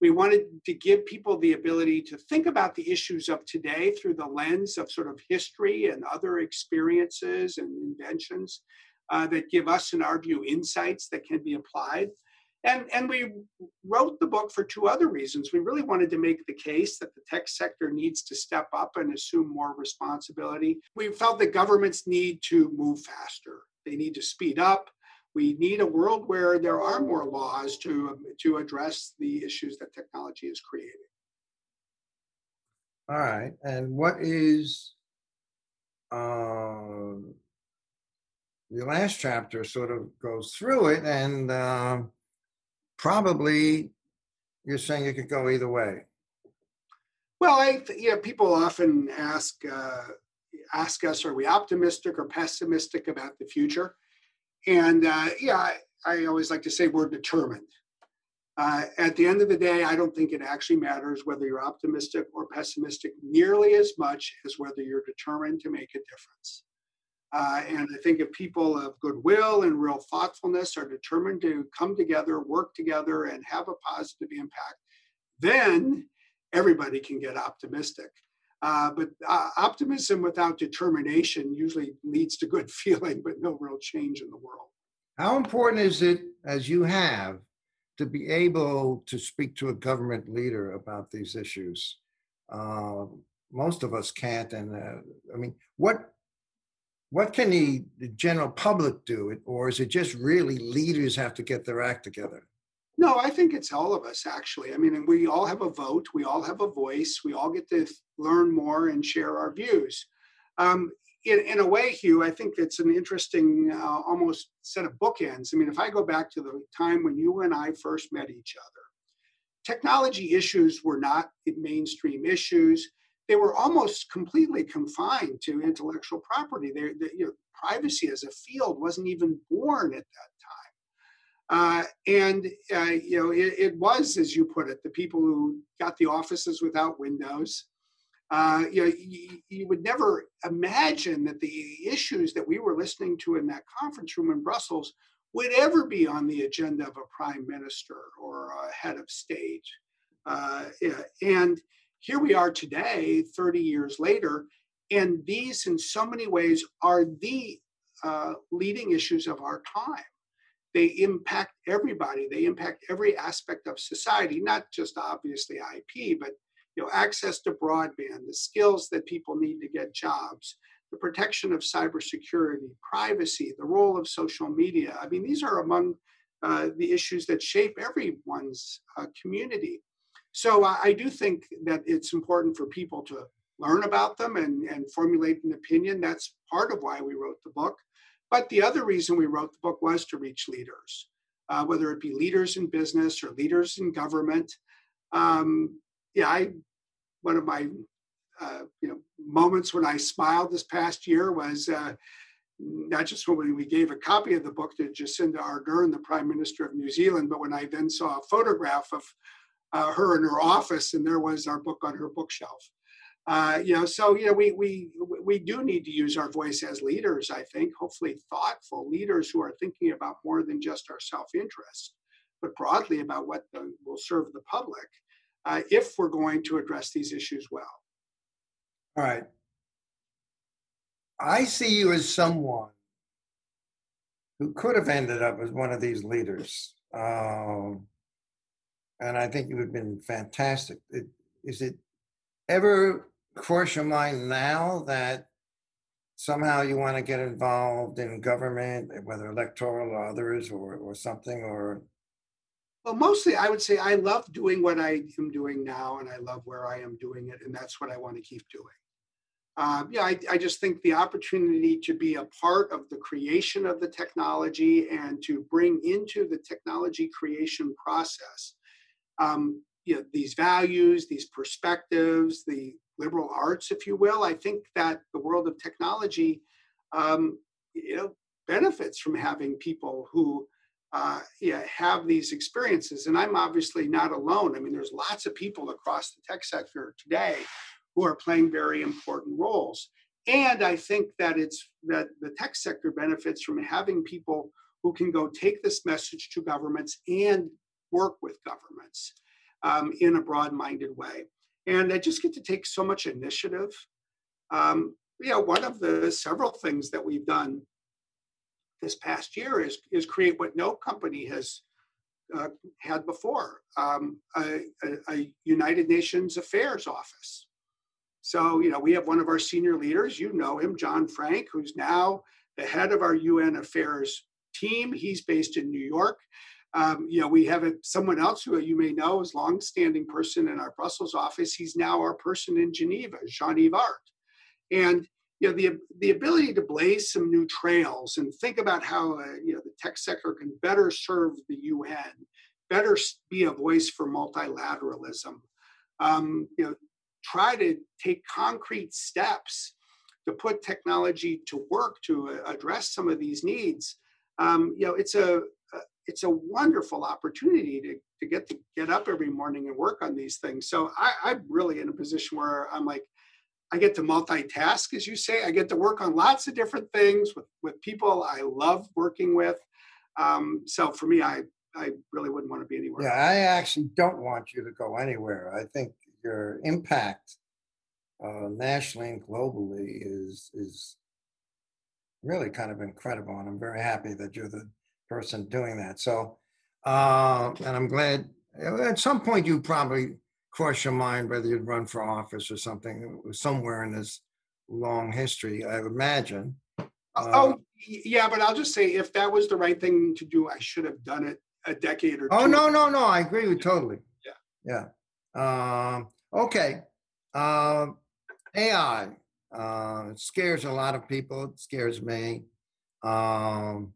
We wanted to give people the ability to think about the issues of today through the lens of sort of history and other experiences and inventions uh, that give us, in our view, insights that can be applied. And, and we wrote the book for two other reasons. We really wanted to make the case that the tech sector needs to step up and assume more responsibility. We felt that governments need to move faster, they need to speed up we need a world where there are more laws to, to address the issues that technology is creating. All right. And what is uh, the last chapter sort of goes through it, and uh, probably you're saying it could go either way. Well, I you know people often ask uh, ask us, are we optimistic or pessimistic about the future? And uh, yeah, I, I, always like to say we're determined. Uh, at the end of the day, I don't think it actually matters whether you're optimistic or pessimistic nearly as much as whether you're determined to make a difference. Uh, and I think if people of goodwill and real thoughtfulness are determined to come together, work together, and have a positive impact, then everybody can get optimistic. Uh, but uh, optimism without determination usually leads to good feeling, but no real change in the world. How important is it, as you have, to be able to speak to a government leader about these issues? Uh, most of us can't, and uh, I mean, what what can the, the general public do, or is it just really leaders have to get their act together? No, I think it's all of us actually. I mean, we all have a vote, we all have a voice, we all get to learn more and share our views. Um, in, in a way, Hugh, I think it's an interesting uh, almost set of bookends. I mean, if I go back to the time when you and I first met each other, technology issues were not mainstream issues. They were almost completely confined to intellectual property. They, they, you know, privacy as a field wasn't even born at that time. Uh, and uh, you know, it, it, was, as you put it, the people who got the offices without windows. Uh, you know, you, you, would never imagine that the issues that we were listening to in that conference room in Brussels would ever be on the agenda of a prime minister or a head of state. Uh, and here we are today, 30 years later, and these, in so many ways, are the uh, leading issues of our time they impact everybody. They impact every aspect of society, not just obviously IP, but you know, access to broadband, the skills that people need to get jobs, the protection of cybersecurity, privacy, the role of social media. I mean, these are among uh, the issues that shape everyone's uh, community. So uh, I do think that it's important for people to learn about them and, and formulate an opinion. That's part of why we wrote the book. But the other reason we wrote the book was to reach leaders, uh, whether it be leaders in business or leaders in government. Um, yeah, I one of my uh, you know moments when I smiled this past year was uh, not just when we gave a copy of the book to Jacinda Ardern, the Prime Minister of New Zealand, but when I then saw a photograph of uh, her in her office, and there was our book on her bookshelf. Uh, you know, so you know, we we we do need to use our voice as leaders. I think, hopefully, thoughtful leaders who are thinking about more than just our self-interest, but broadly about what the, will serve the public, uh, if we're going to address these issues well. All right. I see you as someone who could have ended up as one of these leaders. Um, and I think you would have been fantastic. It, is it ever cross your mind now that somehow you want to get involved in government, whether electoral or others or, or something, or well, mostly I would say I love doing what I am doing now, and I love where I am doing it, and that's what I want to keep doing. Um, yeah, I, I, just think the opportunity to be a part of the creation of the technology and to bring into the technology creation process um, you know, these values, these perspectives, the liberal arts, if you will. I think that the world of technology, um, you know, benefits from having people who uh, yeah, have these experiences. And I'm obviously not alone. I mean, there's lots of people across the tech sector today who are playing very important roles. And I think that it's that the tech sector benefits from having people who can go take this message to governments and work with governments um, in a broad-minded way. And I just get to take so much initiative. Um, you know, one of the several things that we've done this past year is is create what no company has uh, had before um, a, a, a, United Nations Affairs office. So, you know, we have one of our senior leaders, you know him, John Frank, who's now the head of our UN Affairs team. He's based in New York. Um, you know, we have a, someone else who you may know is long-standing person in our Brussels office. He's now our person in Geneva, Jean-Yves Art. And you know, the, the ability to blaze some new trails and think about how uh, you know the tech sector can better serve the UN, better be a voice for multilateralism. Um, you know, try to take concrete steps to put technology to work to uh, address some of these needs. Um, you know, it's a it's a wonderful opportunity to, to get to get up every morning and work on these things. So I, I'm really in a position where I'm like, I get to multitask, as you say. I get to work on lots of different things with, with people I love working with. Um, so for me, I, I really wouldn't want to be anywhere. Yeah. I actually don't want you to go anywhere. I think your impact uh, nationally and globally is is really kind of incredible, and I'm very happy that you're the person doing that. So, uh, and I'm glad at some point you probably crossed your mind whether you'd run for office or something somewhere in this long history, I imagine. Uh, oh, yeah, but I'll just say if that was the right thing to do, I should have done it a decade or oh, two. Oh, no, no, no. I agree with totally. Yeah. Yeah. Um, okay. Uh, AI uh, scares a lot of people. It scares me. Um,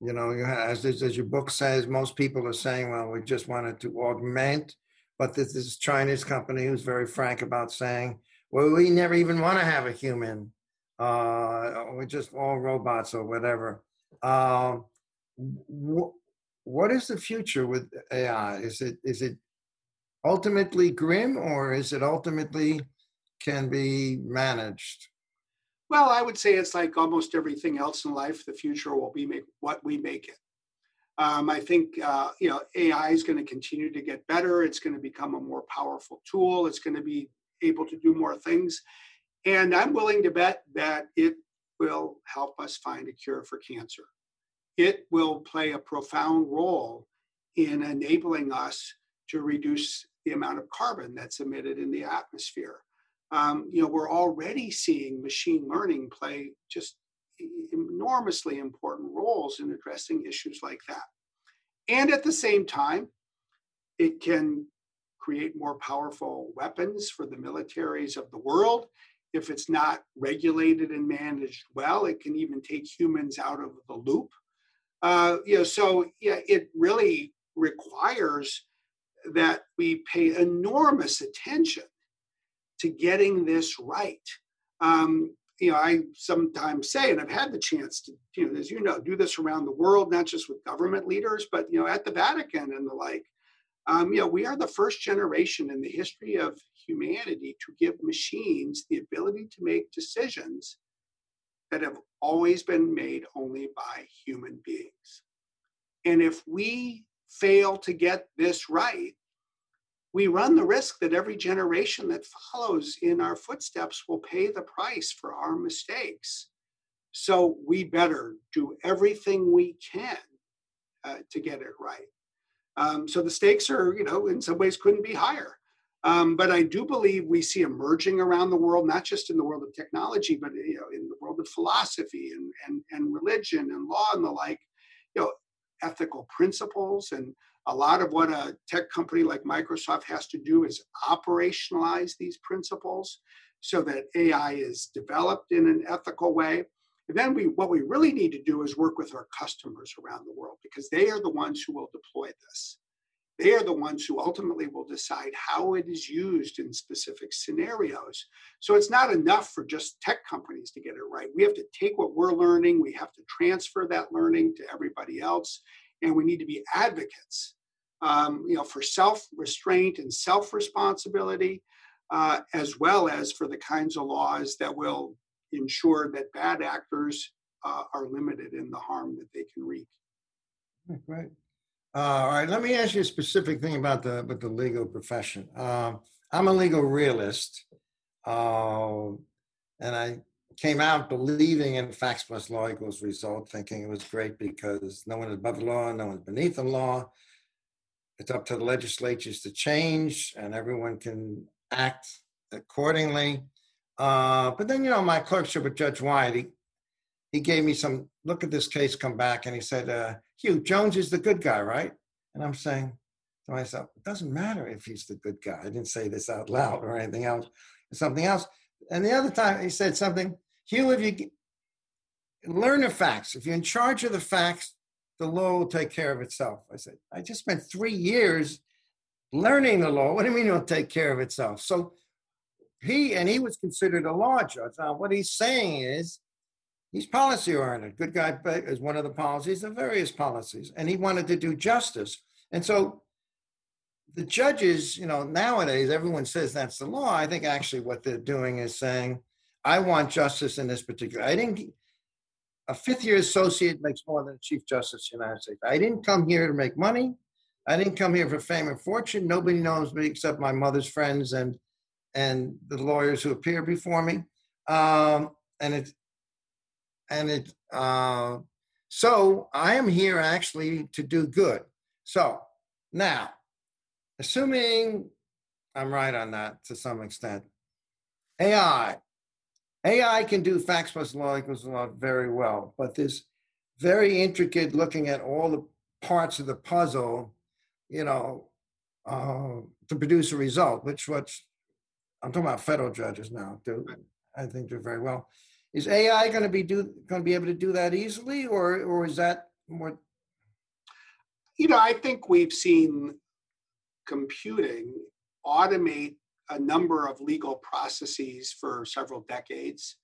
you know, as, as your book says, most people are saying, well, we just wanted to augment. But this, this Chinese company who's very frank about saying, well, we never even want to have a human. Uh, we're just all robots or whatever. Uh, wh- what is the future with AI? Is it is it ultimately grim or is it ultimately can be managed? Well, I would say it's like almost everything else in life. The future will be make, what we make it. Um, I think uh, you know AI is going to continue to get better. It's going to become a more powerful tool. It's going to be able to do more things, and I'm willing to bet that it will help us find a cure for cancer. it will play a profound role in enabling us to reduce the amount of carbon that's emitted in the atmosphere. Um, you know, we're already seeing machine learning play just enormously important roles in addressing issues like that. And at the same time, it can create more powerful weapons for the militaries of the world. If it's not regulated and managed well, it can even take humans out of the loop. Uh, you know, so yeah, it really requires that we pay enormous attention to getting this right. Um, you know, I sometimes say, and I've had the chance to, you know, as you know, do this around the world, not just with government leaders, but you know, at the Vatican and the like. Um, you know, we are the first generation in the history of humanity to give machines the ability to make decisions that have always been made only by human beings. And if we fail to get this right, we run the risk that every generation that follows in our footsteps will pay the price for our mistakes. So we better do everything we can uh, to get it right. Um, so the stakes are, you know, in some ways couldn't be higher. Um, but I do believe we see emerging around the world, not just in the world of technology, but you know, in the world of philosophy and, and, and religion and law and the like, you know, ethical principles. And a lot of what a tech company like Microsoft has to do is operationalize these principles so that AI is developed in an ethical way. And then we, what we really need to do is work with our customers around the world because they are the ones who will deploy this. They are the ones who ultimately will decide how it is used in specific scenarios. So it's not enough for just tech companies to get it right. We have to take what we're learning, we have to transfer that learning to everybody else, and we need to be advocates, um, you know, for self-restraint and self-responsibility, uh, as well as for the kinds of laws that will ensure that bad actors uh, are limited in the harm that they can wreak. Right. Uh, all right. Let me ask you a specific thing about the with the legal profession. Uh, I'm a legal realist, uh, and I came out believing in facts plus law equals result, thinking it was great because no one is above the law, no one's beneath the law. It's up to the legislatures to change, and everyone can act accordingly. Uh, but then, you know, my clerkship with Judge Wyatt, he, he gave me some look at this case come back and he said, uh, Hugh, Jones is the good guy, right? And I'm saying to myself, it doesn't matter if he's the good guy. I didn't say this out loud or anything else, something else. And the other time he said something, Hugh, if you learn the facts, if you're in charge of the facts, the law will take care of itself. I said, I just spent three years learning the law. What do you mean it'll take care of itself? So he and he was considered a law judge. Now, what he's saying is he's policy oriented. Good guy is one of the policies, the various policies, and he wanted to do justice. And so the judges, you know, nowadays everyone says that's the law. I think actually what they're doing is saying, I want justice in this particular. I didn't. A fifth year associate makes more than a chief justice of the United States. I didn't come here to make money. I didn't come here for fame and fortune. Nobody knows me except my mother's friends and and the lawyers who appear before me. Um, and it, and it, uh, so I am here actually to do good. So now, assuming I'm right on that to some extent, AI, AI can do facts plus law equals law very well, but this very intricate looking at all the parts of the puzzle, you know, uh, to produce a result, which what's I'm talking about federal judges now. Do I think do very well. Is AI going to be do going to be able to do that easily, or or is that more? You know, I think we've seen computing automate a number of legal processes for several decades.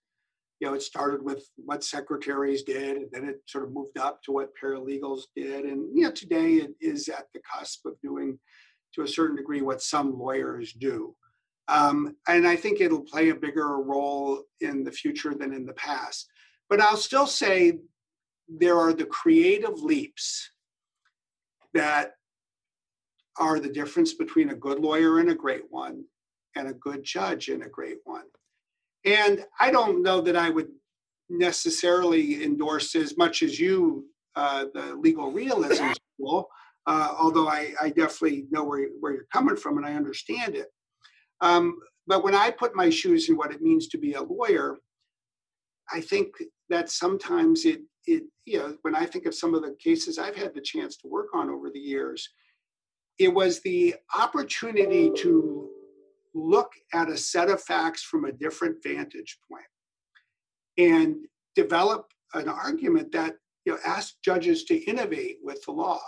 You know, it started with what secretaries did, and then it sort of moved up to what paralegals did, and you know, today it is at the cusp of doing, to a certain degree, what some lawyers do. Um, and I think it'll play a bigger role in the future than in the past. But I'll still say there are the creative leaps that are the difference between a good lawyer and a great one, and a good judge and a great one. And I don't know that I would necessarily endorse as much as you uh, the legal realism school, uh, although I, I, definitely know where, where you're coming from and I understand it. Um, but when I put my shoes in what it means to be a lawyer, I think that sometimes it, it, you know, when I think of some of the cases I've had the chance to work on over the years, it was the opportunity to look at a set of facts from a different vantage point and develop an argument that you know ask judges to innovate with the law.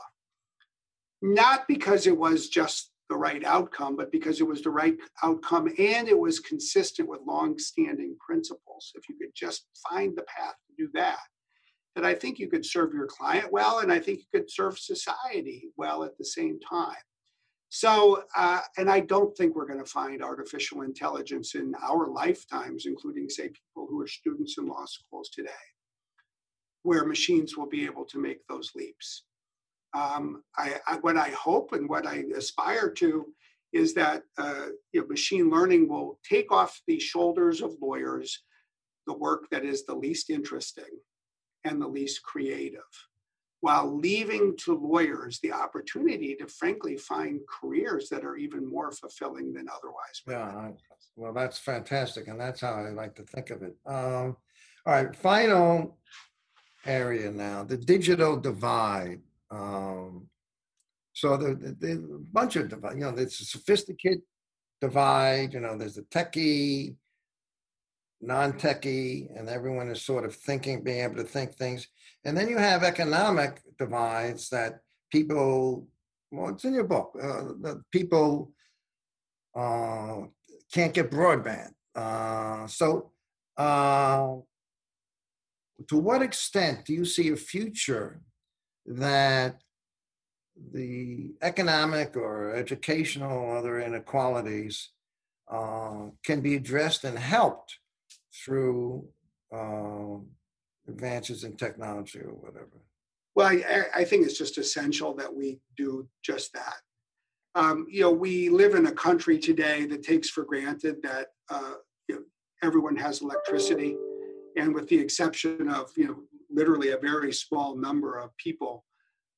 Not because it was just the right outcome but because it was the right outcome and it was consistent with long-standing principles. If you could just find the path to do that that i think you could serve your client well and i think you could serve society well at the same time so, uh, and I don't think we're going to find artificial intelligence in our lifetimes, including, say, people who are students in law schools today, where machines will be able to make those leaps. Um, I, I, what I hope and what I aspire to is that uh, you know, machine learning will take off the shoulders of lawyers the work that is the least interesting and the least creative while leaving to lawyers the opportunity to frankly find careers that are even more fulfilling than otherwise. Yeah, well, that's fantastic, and that's how I like to think of it. Um, all right, final area now: the digital divide. Um, so the, the, the bunch of divide. You know, there's a sophisticated divide. You know, there's the techie, non-techie, and everyone is sort of thinking, being able to think things. And then you have economic divides that people, well, it's in your book, uh, people uh, can't get broadband. Uh, so, uh, to what extent do you see a future that the economic or educational or other inequalities uh, can be addressed and helped through um, advances in technology or whatever? Well, I, I, think it's just essential that we do just that. Um, you know, we live in a country today that takes for granted that uh, you know, everyone has electricity, and with the exception of you know literally a very small number of people,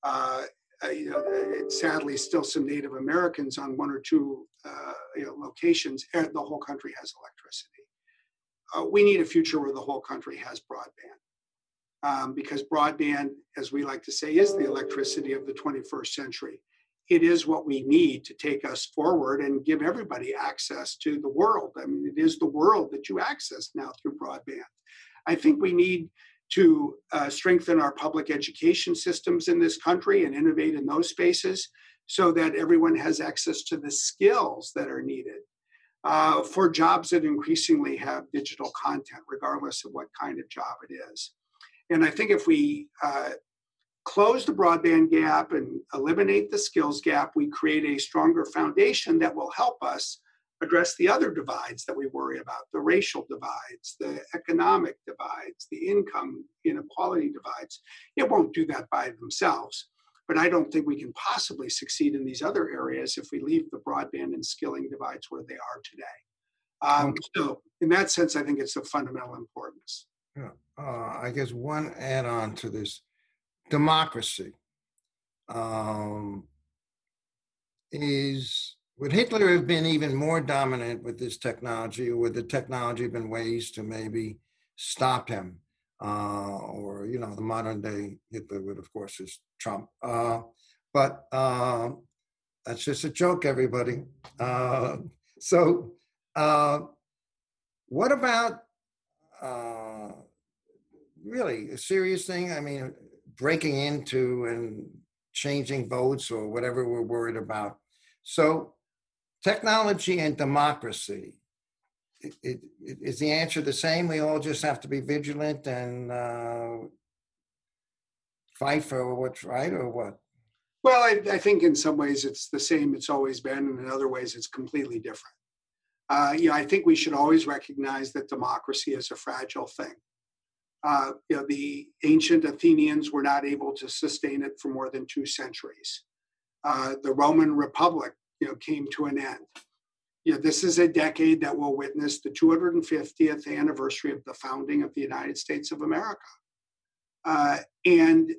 uh, uh, you know, sadly still some Native Americans on one or two uh, you know, locations, the whole country has electricity. Uh, we need a future where the whole country has broadband um, because broadband, as we like to say, is the electricity of the 21st century. It is what we need to take us forward and give everybody access to the world. I mean, it is the world that you access now through broadband. I think we need to uh, strengthen our public education systems in this country and innovate in those spaces so that everyone has access to the skills that are needed uh, for jobs that increasingly have digital content, regardless of what kind of job it is. And I think if we uh, close the broadband gap and eliminate the skills gap, we create a stronger foundation that will help us address the other divides that we worry about the racial divides, the economic divides, the income inequality divides. It won't do that by themselves. But I don't think we can possibly succeed in these other areas if we leave the broadband and skilling divides where they are today. Um, so, in that sense, I think it's of fundamental importance. Yeah. Uh, I guess one add on to this democracy um, is would Hitler have been even more dominant with this technology, or would the technology have been ways to maybe stop him? Uh, or, you know, the modern day Hitler would, of course, is Trump. Uh, but uh, that's just a joke, everybody. Uh, so, uh, what about uh, really a serious thing? I mean, breaking into and changing votes or whatever we're worried about. So, technology and democracy. It, it, is the answer the same? We all just have to be vigilant and uh, fight for what's right, or what? Well, I, I, think in some ways it's the same it's always been, and in other ways it's completely different. Uh, you know, I think we should always recognize that democracy is a fragile thing. Uh, you know, the ancient Athenians were not able to sustain it for more than two centuries. Uh, the Roman Republic, you know, came to an end. You know, this is a decade that will witness the 250th anniversary of the founding of the United States of America. Uh, and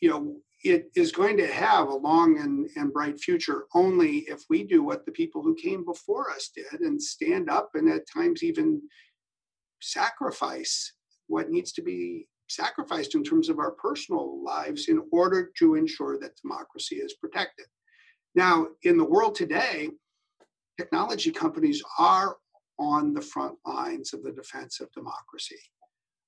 you know, it is going to have a long and, and bright future only if we do what the people who came before us did and stand up and at times even sacrifice what needs to be sacrificed in terms of our personal lives in order to ensure that democracy is protected. Now, in the world today, technology companies are on the front lines of the defense of democracy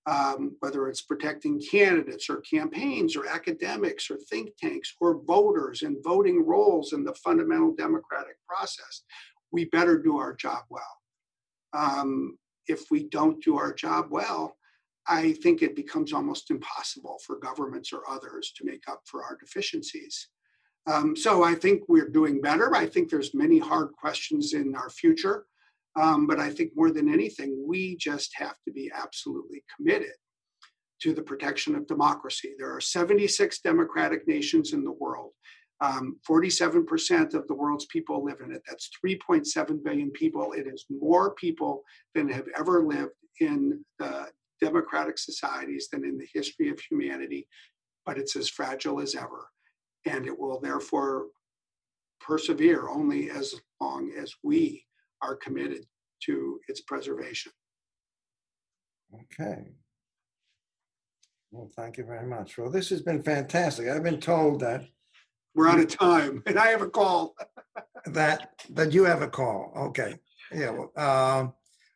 um, whether it's protecting candidates or campaigns or academics or think tanks or voters and voting rolls in the fundamental democratic process, we better do our job well. Um, if we don't do our job well, I think it becomes almost impossible for governments or others to make up for our deficiencies. Um, so I think we're doing better. I think there's many hard questions in our future. Um, but I think more than anything, we just have to be absolutely committed to the protection of democracy. There are 76 democratic nations in the world. Um, 47% of the world's people live in it. That's 3.7 billion people. It is more people than have ever lived in democratic societies than in the history of humanity, but it's as fragile as ever. And it will therefore persevere only as long as we are committed to its preservation. Okay. Well, thank you very much. Well, this has been fantastic. I've been told that we're out of time, and I have a call. that that you have a call. Okay. Yeah. Well, uh,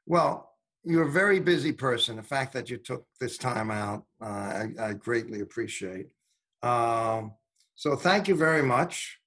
well, you're a very busy person. The fact that you took this time out, uh, I, I, greatly appreciate. Um, so thank you very much.